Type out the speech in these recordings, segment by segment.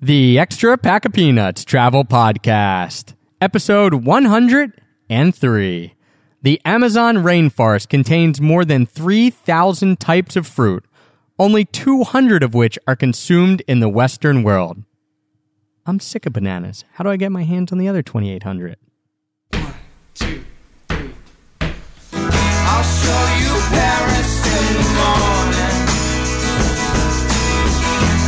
The Extra Pack of Peanuts Travel Podcast, episode 103. The Amazon rainforest contains more than 3,000 types of fruit, only 200 of which are consumed in the Western world. I'm sick of bananas. How do I get my hands on the other 2,800? One, two, three. I'll show you Paris in the morning.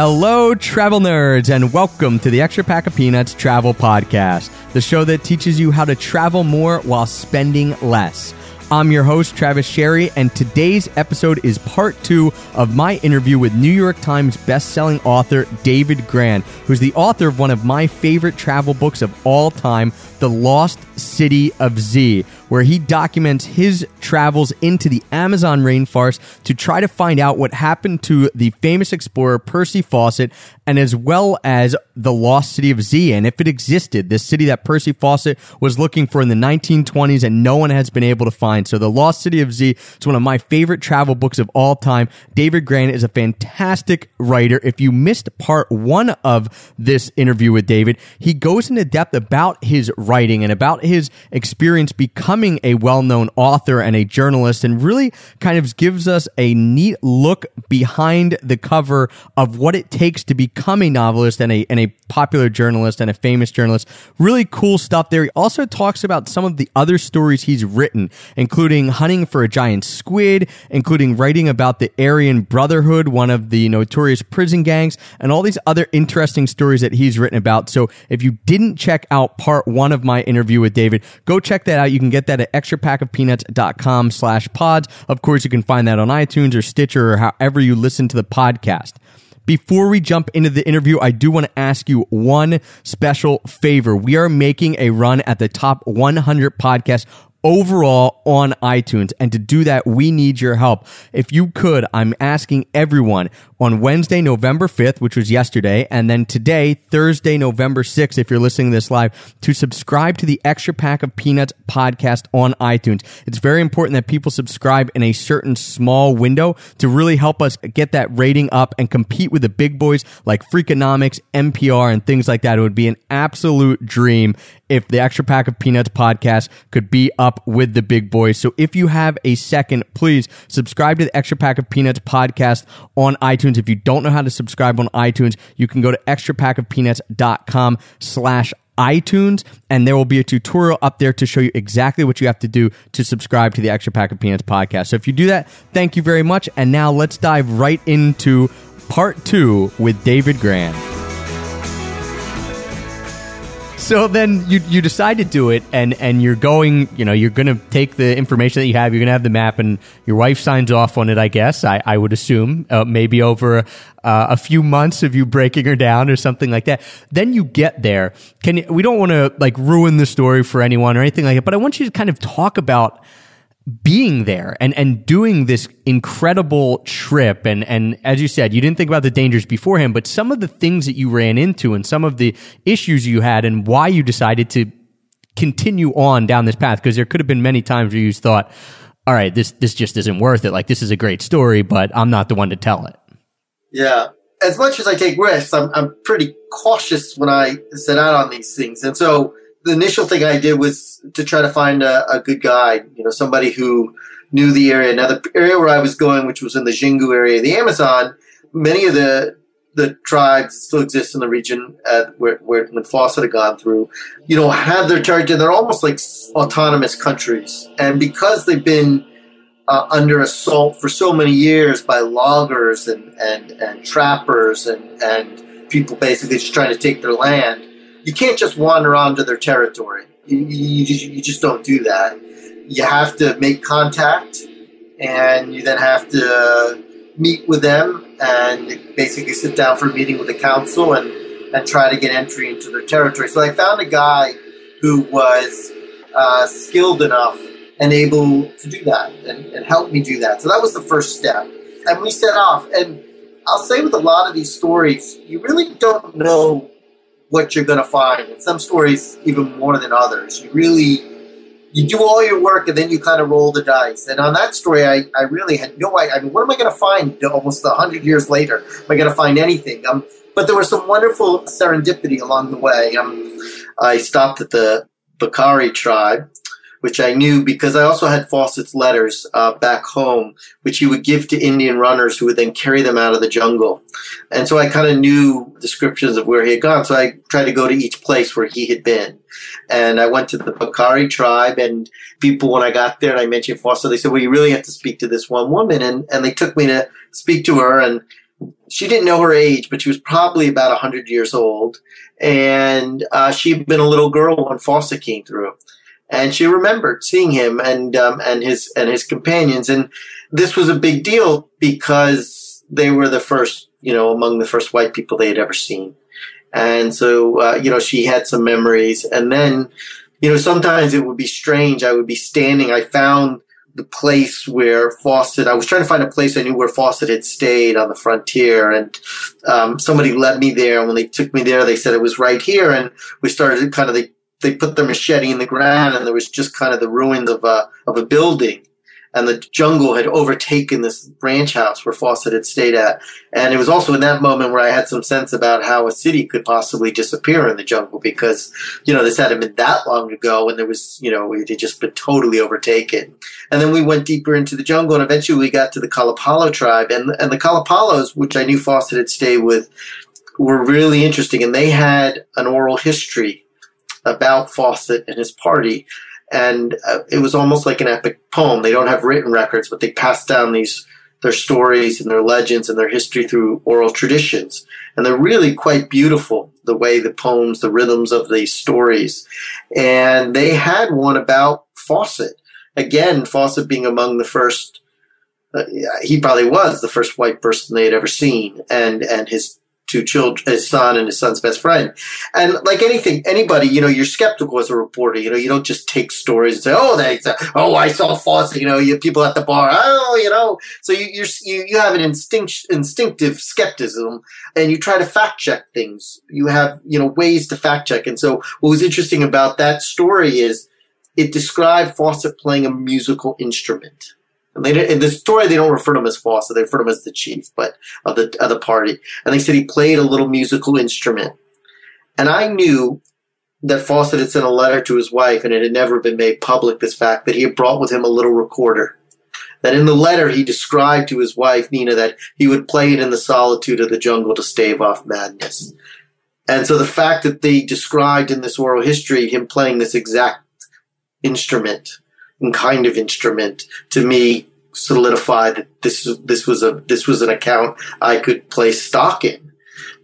Hello, travel nerds, and welcome to the Extra Pack of Peanuts Travel Podcast, the show that teaches you how to travel more while spending less. I'm your host, Travis Sherry, and today's episode is part two of my interview with New York Times bestselling author David Grann, who's the author of one of my favorite travel books of all time, The Lost City of Z, where he documents his travels into the Amazon rainforest to try to find out what happened to the famous explorer Percy Fawcett and as well as the lost city of Z and if it existed, this city that Percy Fawcett was looking for in the 1920s and no one has been able to find. So the lost city of Z is one of my favorite travel books of all time. David Grann is a fantastic writer. If you missed part one of this interview with David, he goes into depth about his writing and about his experience becoming a well-known author and a journalist and really kind of gives us a neat look behind the cover of what it takes to become a novelist and a, and a popular journalist and a famous journalist. Really cool stuff there. He also talks about some of the other stories he's written, including hunting for a giant squid, including writing about the Aryan Brotherhood, one of the notorious prison gangs, and all these other interesting stories that he's written about. So if you didn't check out part one of my interview with David, go check that out. You can get that at extrapackofpeanuts.com slash pods. Of course, you can find that on iTunes or Stitcher or however you listen to the podcast. Before we jump into the interview, I do want to ask you one special favor. We are making a run at the top 100 podcasts overall on iTunes. And to do that, we need your help. If you could, I'm asking everyone on Wednesday, November 5th, which was yesterday, and then today, Thursday, November 6th, if you're listening to this live, to subscribe to the Extra Pack of Peanuts podcast on iTunes. It's very important that people subscribe in a certain small window to really help us get that rating up and compete with the big boys like Freakonomics, NPR, and things like that. It would be an absolute dream if the Extra Pack of Peanuts podcast could be up with the big boys. So if you have a second, please subscribe to the Extra Pack of Peanuts podcast on iTunes. If you don't know how to subscribe on iTunes, you can go to extrapackofpeanuts.com slash iTunes, and there will be a tutorial up there to show you exactly what you have to do to subscribe to the Extra Pack of Peanuts podcast. So if you do that, thank you very much. And now let's dive right into part two with David Grann. So then you you decide to do it, and and you're going. You know, you're going to take the information that you have. You're going to have the map, and your wife signs off on it. I guess I, I would assume uh, maybe over uh, a few months of you breaking her down or something like that. Then you get there. Can we don't want to like ruin the story for anyone or anything like that, but I want you to kind of talk about being there and, and doing this incredible trip. And, and as you said, you didn't think about the dangers beforehand, but some of the things that you ran into and some of the issues you had and why you decided to continue on down this path. Cause there could have been many times where you thought, all right, this, this just isn't worth it. Like this is a great story, but I'm not the one to tell it. Yeah. As much as I take risks, I'm, I'm pretty cautious when I set out on these things. And so the initial thing I did was to try to find a, a good guide, you know, somebody who knew the area. Now, the area where I was going, which was in the Xingu area of the Amazon, many of the the tribes still exist in the region uh, where, where when Fawcett had gone through, you know, have their territory. They're almost like autonomous countries, and because they've been uh, under assault for so many years by loggers and and, and trappers and and people basically just trying to take their land, you can't just wander onto their territory. You, you, just, you just don't do that. You have to make contact, and you then have to meet with them and basically sit down for a meeting with the council and, and try to get entry into their territory. So I found a guy who was uh, skilled enough and able to do that and, and help me do that. So that was the first step. And we set off. And I'll say with a lot of these stories, you really don't know what you're going to find. And some stories, even more than others, you really you do all your work and then you kind of roll the dice. And on that story, I, I really had no idea. I mean, what am I going to find almost 100 years later? Am I going to find anything? Um, but there was some wonderful serendipity along the way. Um, I stopped at the Bakairi tribe, which I knew because I also had Fawcett's letters uh, back home, which he would give to Indian runners who would then carry them out of the jungle. And so I kind of knew descriptions of where he had gone. So I tried to go to each place where he had been. And I went to the Bakairi tribe and people, when I got there and I mentioned Fawcett, they said, well, you really have to speak to this one woman. And, and they took me to speak to her and she didn't know her age, but she was probably about 100 years old. And uh, she'd been a little girl when Fawcett came through and she remembered seeing him and um, and his and his companions. And this was a big deal because they were the first, you know, among the first white people they had ever seen. And so, uh, you know, she had some memories. And then, you know, sometimes it would be strange. I would be standing. I found the place where Fawcett. I was trying to find a place I knew where Fawcett had stayed on the frontier, and um, somebody led me there. And when they took me there, they said it was right here, and we started kind of the they put their machete in the ground and there was just kind of the ruins of a of a building and the jungle had overtaken this ranch house where Fawcett had stayed at. And it was also in that moment where I had some sense about how a city could possibly disappear in the jungle because, you know, this hadn't been that long ago and there was, you know, it had just been totally overtaken. And then we went deeper into the jungle and eventually we got to the Kalapalo tribe and, and the Kalapalos, which I knew Fawcett had stayed with, were really interesting and they had an oral history about Fawcett and his party. And uh, it was almost like an epic poem. They don't have written records, but they pass down these their stories and their legends and their history through oral traditions. And they're really quite beautiful, the way the poems, the rhythms of these stories. And they had one about Fawcett. Again, Fawcett being among the first, uh, he probably was the first white person they had ever seen. And, and his two children, his son and his son's best friend. And like anything, anybody, you know, you're skeptical as a reporter. You know, you don't just take stories and say, "Oh, they, oh, I saw Fawcett." You know, you people at the bar, oh, you know. So you you you have an instinct instinctive skepticism, and you try to fact check things. You have you know ways to fact check. And so what was interesting about that story is it described Fawcett playing a musical instrument. They in the story they don't refer to him as Fawcett; they refer to him as the chief, but of the of the party. And they said he played a little musical instrument. And I knew that Fawcett had sent a letter to his wife, and it had never been made public. This fact that he had brought with him a little recorder. That in the letter he described to his wife Nina that he would play it in the solitude of the jungle to stave off madness. And so the fact that they described in this oral history him playing this exact instrument kind of instrument to me solidified that this this was a this was an account I could place stock in.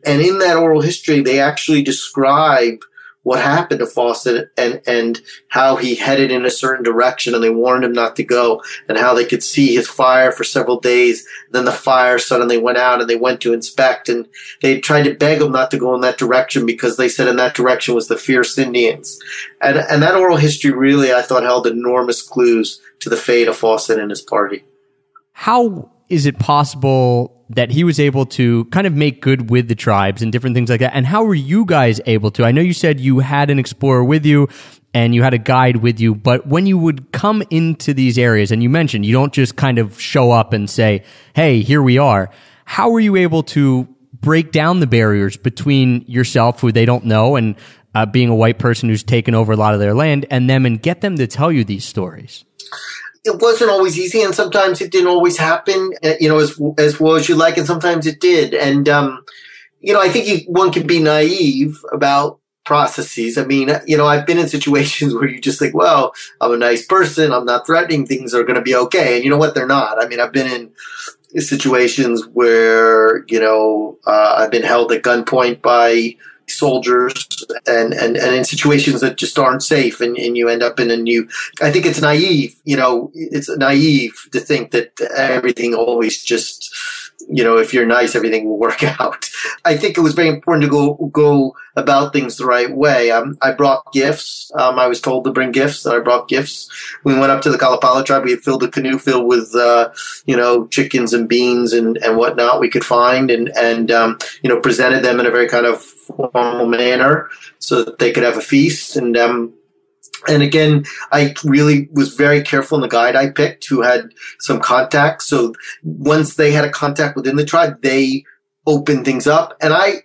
And in that oral history, they actually describe what happened to Fawcett and, and how he headed in a certain direction and they warned him not to go and how they could see his fire for several days. Then the fire suddenly went out and they went to inspect and they tried to beg him not to go in that direction because they said in that direction was the fierce Indians. And, and that oral history really, I thought, held enormous clues to the fate of Fawcett and his party. How is it possible that he was able to kind of make good with the tribes and different things like that. And how were you guys able to? I know you said you had an explorer with you and you had a guide with you, but when you would come into these areas, and you mentioned you don't just kind of show up and say, Hey, here we are. How were you able to break down the barriers between yourself, who they don't know, and uh, being a white person who's taken over a lot of their land, and them, and get them to tell you these stories? It wasn't always easy, and sometimes it didn't always happen, uh, you know, as as well as you like, and sometimes it did. And um, you know, I think you, one can be naive about processes. I mean, you know, I've been in situations where you just think, well, I'm a nice person, I'm not threatening, things are going to be okay, and you know what? They're not. I mean, I've been in situations where you know uh, I've been held at gunpoint by soldiers and, and, and in situations that just aren't safe and, and you end up in a new I think it's naive, you know, it's naive to think that everything always just you know, if you're nice, everything will work out. I think it was very important to go go about things the right way. Um, I brought gifts. Um, I was told to bring gifts, and I brought gifts. We went up to the Kalapalo tribe. We filled a canoe filled with, uh, you know, chickens and beans and, and whatnot we could find, and and um, you know, presented them in a very kind of formal manner so that they could have a feast. And um, and again, I really was very careful in the guide I picked who had some contacts. So once they had a contact within the tribe, they opened things up. And I,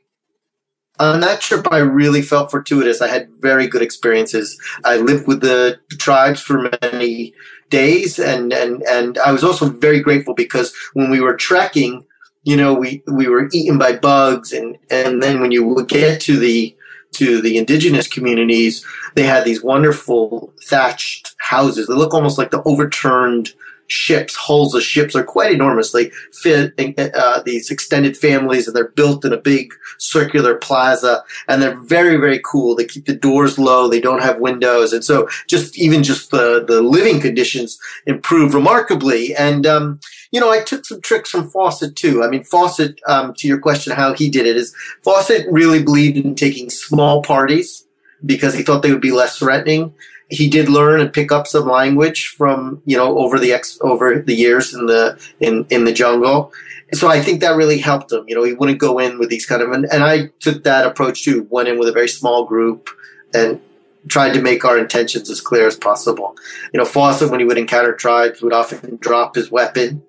on that trip, I really felt fortuitous. I had very good experiences. I lived with the tribes for many days, and and and I was also very grateful because when we were trekking, you know, we we were eaten by bugs, and and then when you would get to the to the indigenous communities, they had these wonderful thatched houses. They look almost like the overturned ships, hulls of ships are quite enormous. They fit uh, these extended families and they're built in a big circular plaza and they're very, very cool. They keep the doors low. They don't have windows. And so just even just the, the living conditions improve remarkably. And, um, you know, I took some tricks from Fawcett too. I mean, Fawcett, um, to your question, how he did it is Fawcett really believed in taking small parties because he thought they would be less threatening. He did learn and pick up some language from you know over the ex over the years in the in in the jungle. So i think that really helped him. You know he wouldn't go in with these kind of and, and i took that approach too. Went in with a very small group and tried to make our intentions as clear as possible. You know fawcett when he would encounter tribes would often drop his weapon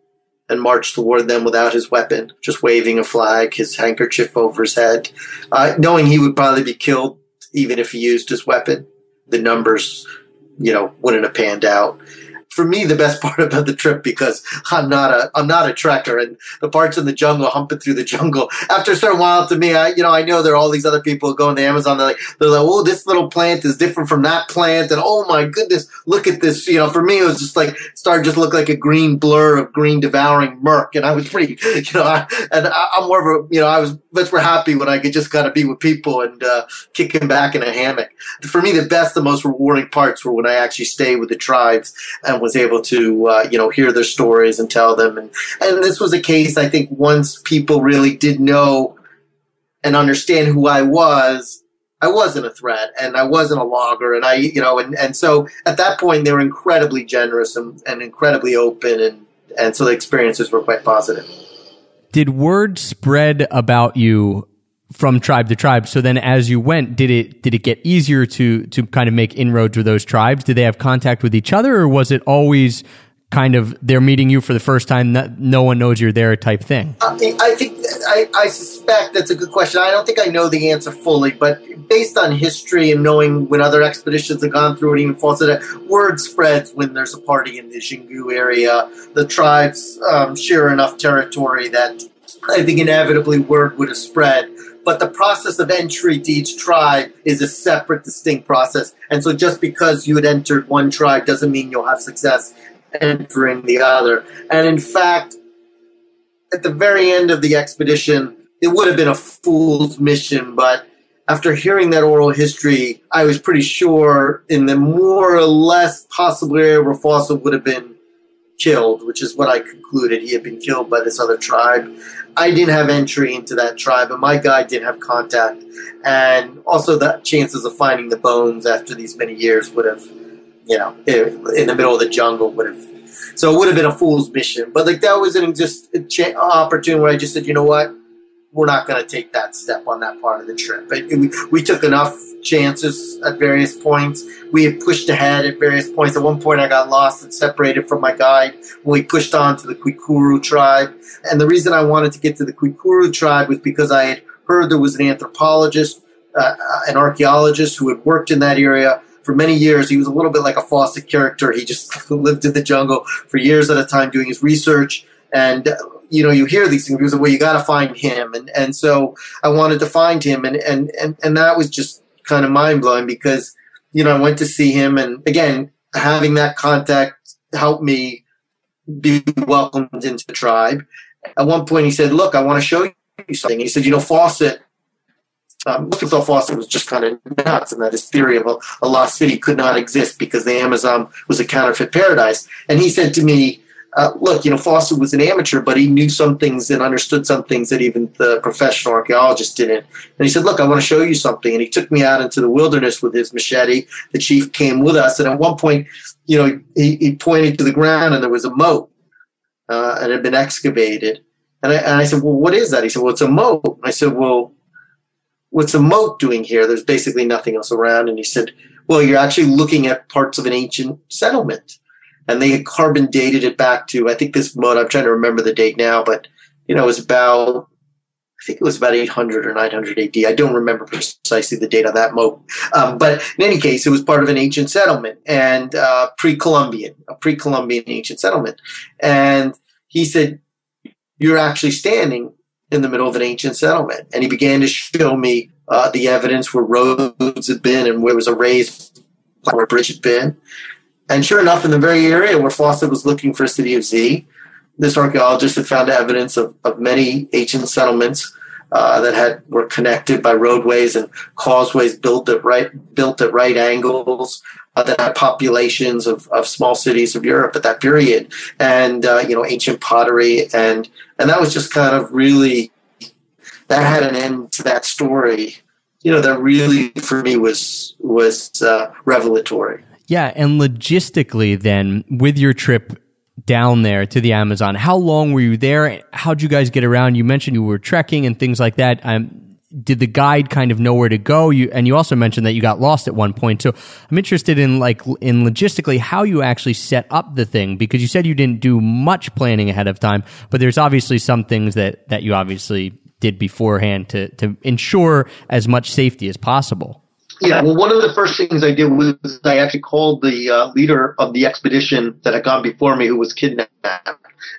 and march toward them without his weapon, just waving a flag, his handkerchief over his head, uh, knowing he would probably be killed even if he used his weapon. The numbers, you know, wouldn't have panned out for me the best part about the trip because I'm not a I'm not a trekker and the parts in the jungle humping through the jungle after a certain while to me I you know I know there are all these other people going to Amazon they're like they're like oh this little plant is different from that plant and oh my goodness look at this you know for me it was just like started just look like a green blur of green devouring murk and I was pretty you know I, and I, am more of a you know I was much more happy when I could just kind of be with people and uh, kicking back in a hammock. For me the best the most rewarding parts were when I actually stayed with the tribes and was able to uh, you know hear their stories and tell them and and this was a case I think once people really did know and understand who I was I wasn't a threat and I wasn't a logger and I you know and, and so at that point they were incredibly generous and, and incredibly open and and so the experiences were quite positive. Did word spread about you from tribe to tribe. So then as you went, did it did it get easier to to kind of make inroads with those tribes? Did they have contact with each other or was it always kind of they're meeting you for the first time no one knows you're there type thing i think I, I, suspect that's a good question i don't think i know the answer fully but based on history and knowing when other expeditions have gone through it even Fawcett, word spreads when there's a party in the Xingu area the tribes um, share enough territory that i think inevitably word would have spread but the process of entry to each tribe is a separate, distinct process. And so just because you had entered one tribe doesn't mean you'll have success entering the other. And in fact, at the very end of the expedition, it would have been a fool's mission, but after hearing that oral history, I was pretty sure in the more or less possible area where Fawcett would have been killed, which is what I concluded. He had been killed by this other tribe. I didn't have entry into that tribe, and my guide didn't have contact. And also, the chances of finding the bones after these many years would have, you know, in the middle of the jungle would have. So it would have been a fool's mission. But like that was an just a cha- opportunity where I just said, you know what, we're not going to take that step on that part of the trip. we, we took enough chances at various points. We had pushed ahead at various points. At one point, I got lost and separated from my guide when we pushed on to the Kuikuro tribe. And the reason I wanted to get to the Kuikuro tribe was because I had heard there was an anthropologist, uh, an archaeologist who had worked in that area for many years. He was a little bit like a Fawcett character. He just lived in the jungle for years at a time doing his research. And uh, you know, you hear these things. Say, "Well, you got to find him," and and so I wanted to find him, and and and and that was just kind of mind blowing because you know I went to see him, and again having that contact helped me be welcomed into the tribe. At one point, he said, "Look, I want to show you something." He said, "You know, Fawcett." Um, people Fawcett was just kind of nuts, and that his theory of a, a lost city could not exist because the Amazon was a counterfeit paradise. And he said to me, uh, look, you know, Fawcett was an amateur, but he knew some things and understood some things that even the professional archaeologist didn't. And he said, look, I want to show you something. And he took me out into the wilderness with his machete. The chief came with us. And at one point, you know, he, he pointed to the ground and there was a moat uh, and had been excavated. And I, and I said, well, what is that? He said, well, it's a moat. I said, well, what's a moat doing here? There's basically nothing else around. And he said, well, you're actually looking at parts of an ancient settlement. And they had carbon dated it back to, I think this moat, I'm trying to remember the date now, but, you know, it was about, I think it was about 800 or 900 AD. I don't remember precisely the date on that moat. Um, but in any case, it was part of an ancient settlement and uh, pre Columbian, a pre Columbian ancient settlement. And he said, You're actually standing in the middle of an ancient settlement. And he began to show me uh, the evidence where roads had been and where was a raised where a bridge had been. And sure enough, in the very area where Fawcett was looking for a city of Z, this archaeologist had found evidence of, of many ancient settlements uh, that had were connected by roadways and causeways built at right built at right angles uh, that had populations of, of small cities of Europe at that period, and uh, you know ancient pottery, and and that was just kind of really that had an end to that story. You know, that really for me was was uh, revelatory. Yeah, and logistically, then with your trip down there to the Amazon, how long were you there? How'd you guys get around? You mentioned you were trekking and things like that. Um, did the guide kind of know where to go? You and you also mentioned that you got lost at one point. So I'm interested in like in logistically how you actually set up the thing because you said you didn't do much planning ahead of time, but there's obviously some things that that you obviously did beforehand to to ensure as much safety as possible. Yeah, well, one of the first things I did was I actually called the uh, leader of the expedition that had gone before me, who was kidnapped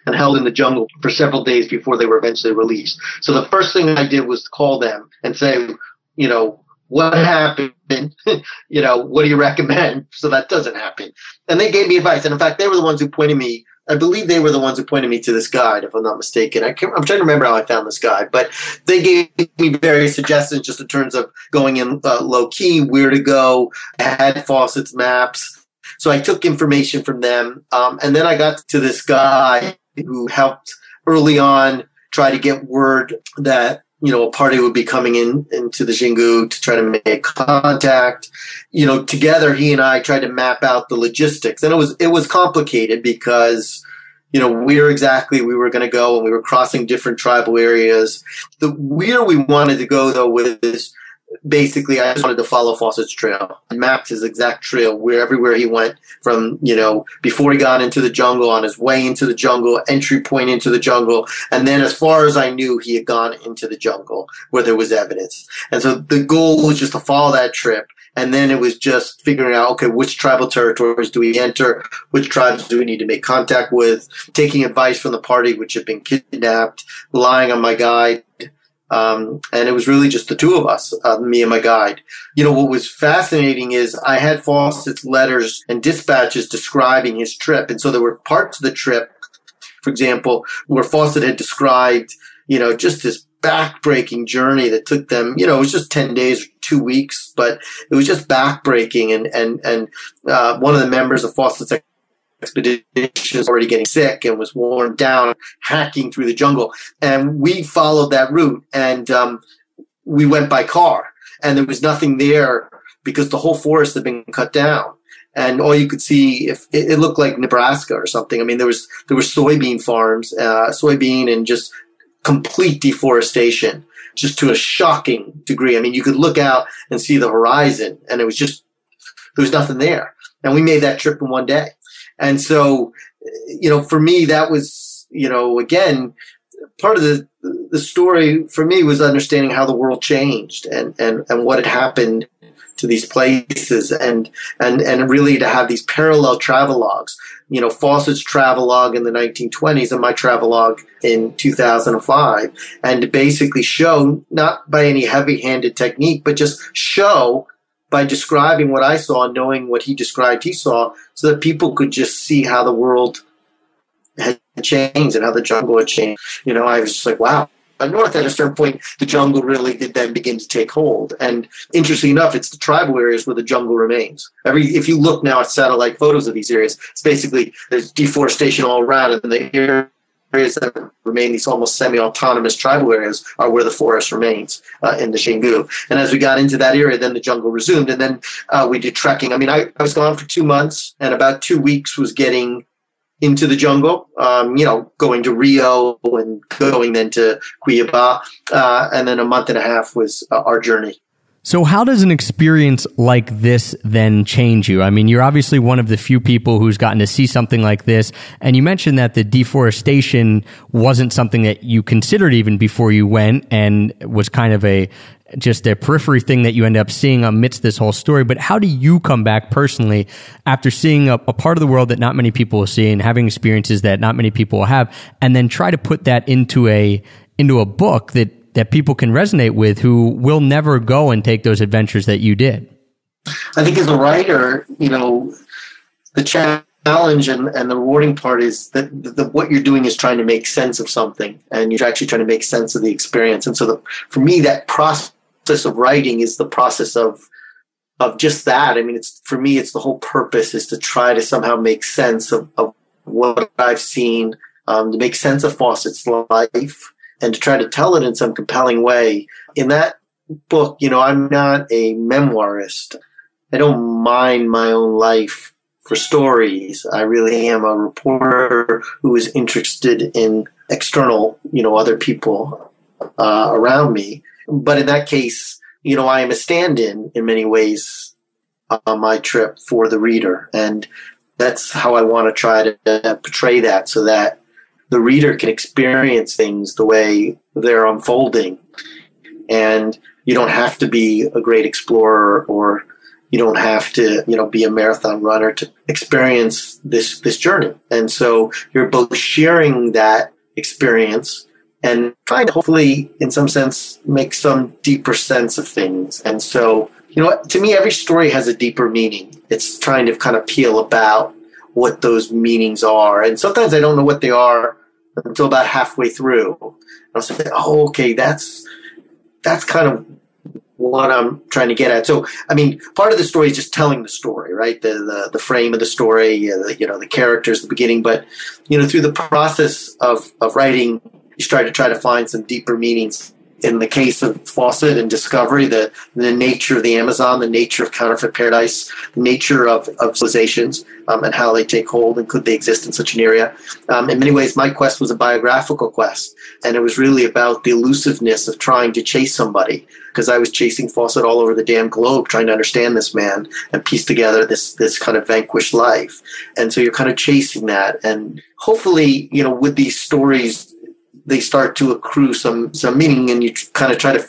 and held in the jungle for several days before they were eventually released. So the first thing I did was call them and say, you know, what happened? you know, what do you recommend so that doesn't happen? And they gave me advice. And in fact, they were the ones who pointed me I believe they were the ones who pointed me to this guide, if I'm not mistaken. I am trying to remember how I found this guide, but they gave me various suggestions just in terms of going in uh, low key, where to go. I had Fawcett's maps, so I took information from them, um, and then I got to this guy who helped early on try to get word that you know, a party would be coming in into the Xingu to try to make contact. You know, together he and I tried to map out the logistics, and it was it was complicated because you know where exactly we were going to go, and we were crossing different tribal areas. The where we wanted to go though was basically I just wanted to follow Fawcett's trail. I mapped his exact trail where everywhere he went from, you know, before he got into the jungle, on his way into the jungle, entry point into the jungle, and then as far as I knew, he had gone into the jungle where there was evidence. And so the goal was just to follow that trip. And then it was just figuring out, okay, which tribal territories do we enter? Which tribes do we need to make contact with? Taking advice from the party which had been kidnapped, relying on my guide, um, and it was really just the two of us, uh, me and my guide. You know, what was fascinating is I had Fawcett's letters and dispatches describing his trip. And so there were parts of the trip, for example, where Fawcett had described, you know, just this backbreaking journey that took them, you know, it was just 10 days, two weeks, but it was just backbreaking. And, and, and, uh, one of the members of Fawcett's expedition was already getting sick and was worn down, hacking through the jungle. And we followed that route and um, we went by car. And there was nothing there because the whole forest had been cut down. And all you could see, if it, it looked like Nebraska or something. I mean, there was there were soybean farms, uh, soybean, and just complete deforestation, just to a shocking degree. I mean, you could look out and see the horizon, and it was just there was nothing there. And we made that trip in one day. And so, you know, for me, that was, you know, again, part of the the story for me was understanding how the world changed and and and what had happened to these places and and and really to have these parallel travelogues. You know fawcett's travelogue in the 1920s and my travelogue in 2005 and to basically show not by any heavy-handed technique but just show by describing what I saw knowing what he described he saw so that people could just see how the world had changed and how the jungle had changed. You know, I was just like, wow, But north, at a certain point, the jungle really did then begin to take hold. And interesting enough, it's the tribal areas where the jungle remains. Every if you look now at satellite photos of these areas, it's basically there's deforestation all around, and the areas that remain these almost semi-autonomous tribal areas are where the forest remains uh, in the Xingu. And as we got into that area, then the jungle resumed, and then uh, we did trekking. I mean, I, I was gone for two months, and about two weeks was getting into the jungle, um, you know, going to Rio and going then to Cuiabá. Uh, and then a month and a half was uh, our journey. So, how does an experience like this then change you? I mean, you're obviously one of the few people who's gotten to see something like this. And you mentioned that the deforestation wasn't something that you considered even before you went and was kind of a just a periphery thing that you end up seeing amidst this whole story. But how do you come back personally after seeing a, a part of the world that not many people will see and having experiences that not many people will have, and then try to put that into a into a book that that people can resonate with who will never go and take those adventures that you did? I think as a writer, you know, the challenge and, and the rewarding part is that the, the, what you're doing is trying to make sense of something and you're actually trying to make sense of the experience. And so the, for me, that process of writing is the process of of just that. I mean, it's for me, it's the whole purpose is to try to somehow make sense of, of what I've seen, um, to make sense of Fawcett's life, and to try to tell it in some compelling way. In that book, you know, I'm not a memoirist. I don't mind my own life for stories. I really am a reporter who is interested in external, you know, other people uh, around me. But in that case, you know, I am a stand-in in many ways on my trip for the reader, and that's how I want to try to portray that, so that the reader can experience things the way they're unfolding. And you don't have to be a great explorer or you don't have to, you know, be a marathon runner to experience this this journey. And so you're both sharing that experience and trying to hopefully in some sense make some deeper sense of things. And so, you know, to me every story has a deeper meaning. It's trying to kind of peel about what those meanings are. And sometimes I don't know what they are until about halfway through. And I'll say, oh, okay, that's that's kind of what I'm trying to get at. So, I mean, part of the story is just telling the story, right? The the, the frame of the story, you know, the characters, the beginning. But you know, through the process of of writing, you start to try to find some deeper meanings in the case of Fawcett and Discovery, the, the nature of the Amazon, the nature of counterfeit paradise, the nature of, of civilizations, um, and how they take hold and could they exist in such an area. Um, in many ways, my quest was a biographical quest, and it was really about the elusiveness of trying to chase somebody, because I was chasing Fawcett all over the damn globe, trying to understand this man and piece together this this kind of vanquished life. And so you're kind of chasing that, and hopefully, you know, with these stories they start to accrue some some meaning, and you kind of try to.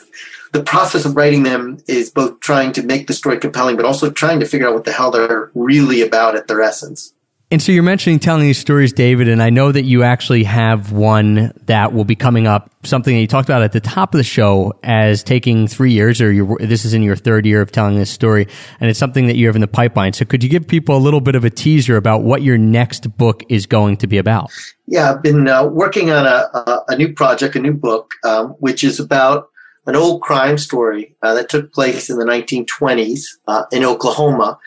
The process of writing them is both trying to make the story compelling, but also trying to figure out what the hell they're really about at their essence. And so you're mentioning telling these stories, David, and I know that you actually have one that will be coming up, something that you talked about at the top of the show as taking three years, or this is in your third year of telling this story, and it's something that you have in the pipeline. So could you give people a little bit of a teaser about what your next book is going to be about? Yeah, I've been uh, working on a, a, a, new project, a new book, um, which is about an old crime story uh, that took place in the 1920s uh, in Oklahoma,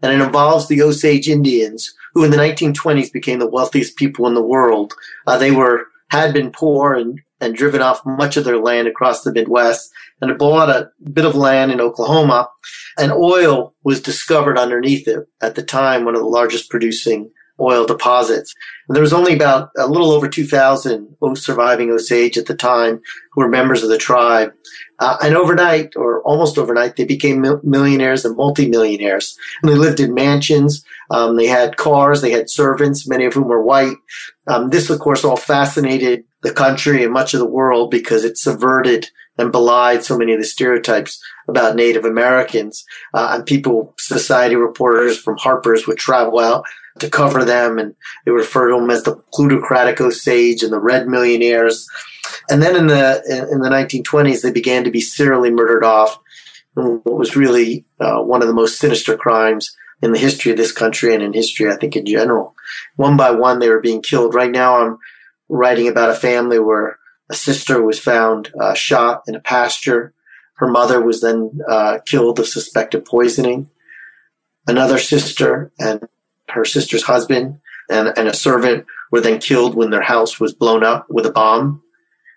and it involves the Osage Indians who in the 1920s became the wealthiest people in the world. Uh, they were had been poor and, and driven off much of their land across the Midwest and bought a bit of land in Oklahoma. And oil was discovered underneath it at the time, one of the largest producing oil deposits. And there was only about a little over 2,000 surviving Osage at the time who were members of the tribe. Uh, and overnight, or almost overnight, they became millionaires and multimillionaires. And they lived in mansions. Um, they had cars. They had servants, many of whom were white. Um, this, of course, all fascinated the country and much of the world because it subverted and belied so many of the stereotypes about Native Americans. Uh, and people, society reporters from Harper's would travel out to cover them, and they refer to them as the plutocratic Osage and the Red Millionaires. And then in the in the 1920s, they began to be serially murdered off. What was really uh, one of the most sinister crimes in the history of this country and in history, I think, in general. One by one, they were being killed. Right now, I'm writing about a family where A sister was found uh, shot in a pasture. Her mother was then uh, killed of suspected poisoning. Another sister and her sister's husband and, and a servant were then killed when their house was blown up with a bomb.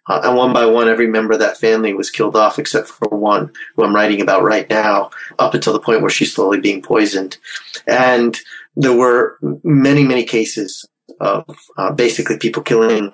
Uh, and one by one, every member of that family was killed off except for one, who I'm writing about right now, up until the point where she's slowly being poisoned. And there were many, many cases of uh, basically people killing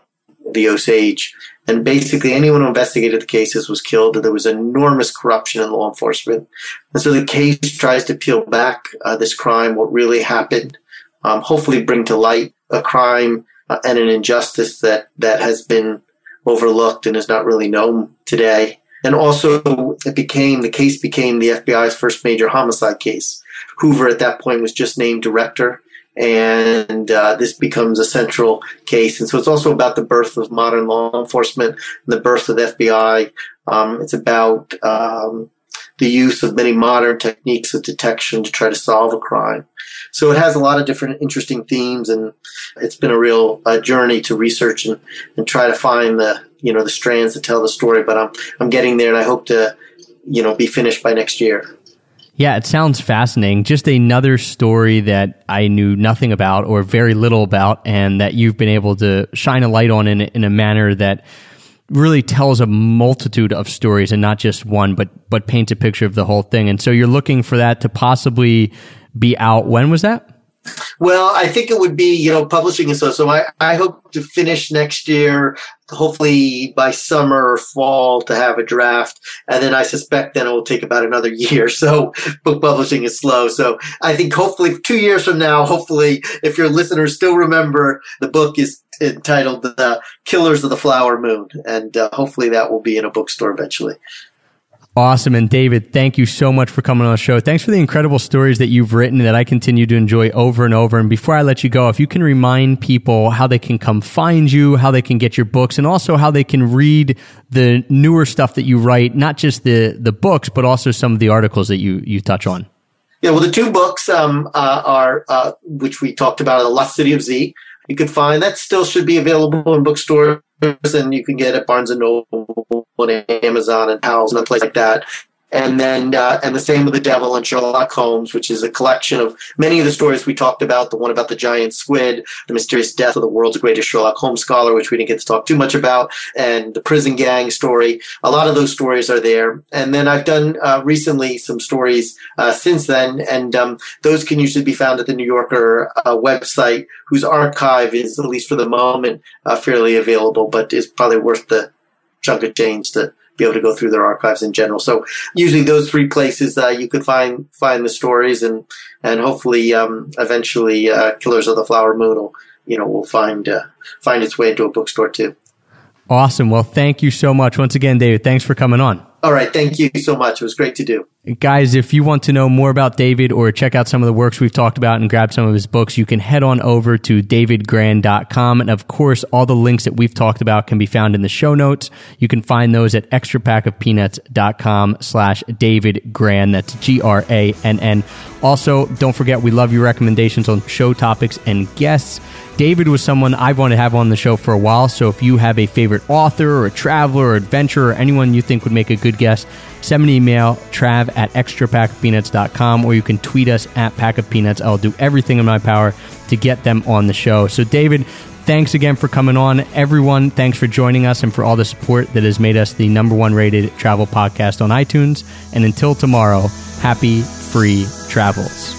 the Osage. And basically, anyone who investigated the cases was killed. There was enormous corruption in law enforcement. And so the case tries to peel back uh, this crime, what really happened, um, hopefully bring to light a crime uh, and an injustice that, that has been overlooked and is not really known today. And also, it became the case became the FBI's first major homicide case. Hoover at that point was just named director, and uh, this becomes a central case. And so, it's also about the birth of modern law enforcement and the birth of the FBI. Um, it's about um, the use of many modern techniques of detection to try to solve a crime. So it has a lot of different interesting themes, and it's been a real uh, journey to research and, and try to find the you know the strands that tell the story. But I'm I'm getting there, and I hope to you know be finished by next year. Yeah, it sounds fascinating. Just another story that I knew nothing about or very little about, and that you've been able to shine a light on in, in a manner that really tells a multitude of stories and not just one, but but paints a picture of the whole thing. And so you're looking for that to possibly be out. When was that? Well, I think it would be, you know, publishing and so. So I, I hope to finish next year, hopefully by summer or fall to have a draft. And then I suspect then it will take about another year. So book publishing is slow. So I think hopefully two years from now, hopefully if your listeners still remember, the book is entitled The Killers of the Flower Moon. And uh, hopefully that will be in a bookstore eventually. Awesome. And David, thank you so much for coming on the show. Thanks for the incredible stories that you've written that I continue to enjoy over and over. And before I let you go, if you can remind people how they can come find you, how they can get your books, and also how they can read the newer stuff that you write, not just the, the books, but also some of the articles that you, you touch on. Yeah, well, the two books um, uh, are, uh, which we talked about, The Lost City of Z. You could find. That still should be available in bookstores and you can get it Barnes and Noble and Amazon and Powell's and a place like that and then uh, and the same with the devil and Sherlock Holmes, which is a collection of many of the stories we talked about. The one about the giant squid, the mysterious death of the world's greatest Sherlock Holmes scholar, which we didn't get to talk too much about, and the prison gang story. A lot of those stories are there. And then I've done uh, recently some stories uh, since then, and um, those can usually be found at the New Yorker uh, website, whose archive is at least for the moment uh, fairly available, but is probably worth the chunk of change to be able to go through their archives in general. So usually those three places uh, you could find find the stories and and hopefully um, eventually uh, Killers of the Flower Moon will you know will find uh, find its way into a bookstore too. Awesome. Well, thank you so much once again, David. Thanks for coming on. All right. Thank you so much. It was great to do. Guys, if you want to know more about David or check out some of the works we've talked about and grab some of his books, you can head on over to davidgrann.com. And of course, all the links that we've talked about can be found in the show notes. You can find those at extrapackofpeanuts.com slash David Grann. That's G-R-A-N-N. Also, don't forget, we love your recommendations on show topics and guests. David was someone I've wanted to have on the show for a while. So if you have a favorite author or a traveler or adventurer or anyone you think would make a good guest, send me an email, trav at extrapackofpeanuts.com, or you can tweet us at pack of peanuts. I'll do everything in my power to get them on the show. So, David, thanks again for coming on. Everyone, thanks for joining us and for all the support that has made us the number one rated travel podcast on iTunes. And until tomorrow, happy free travels.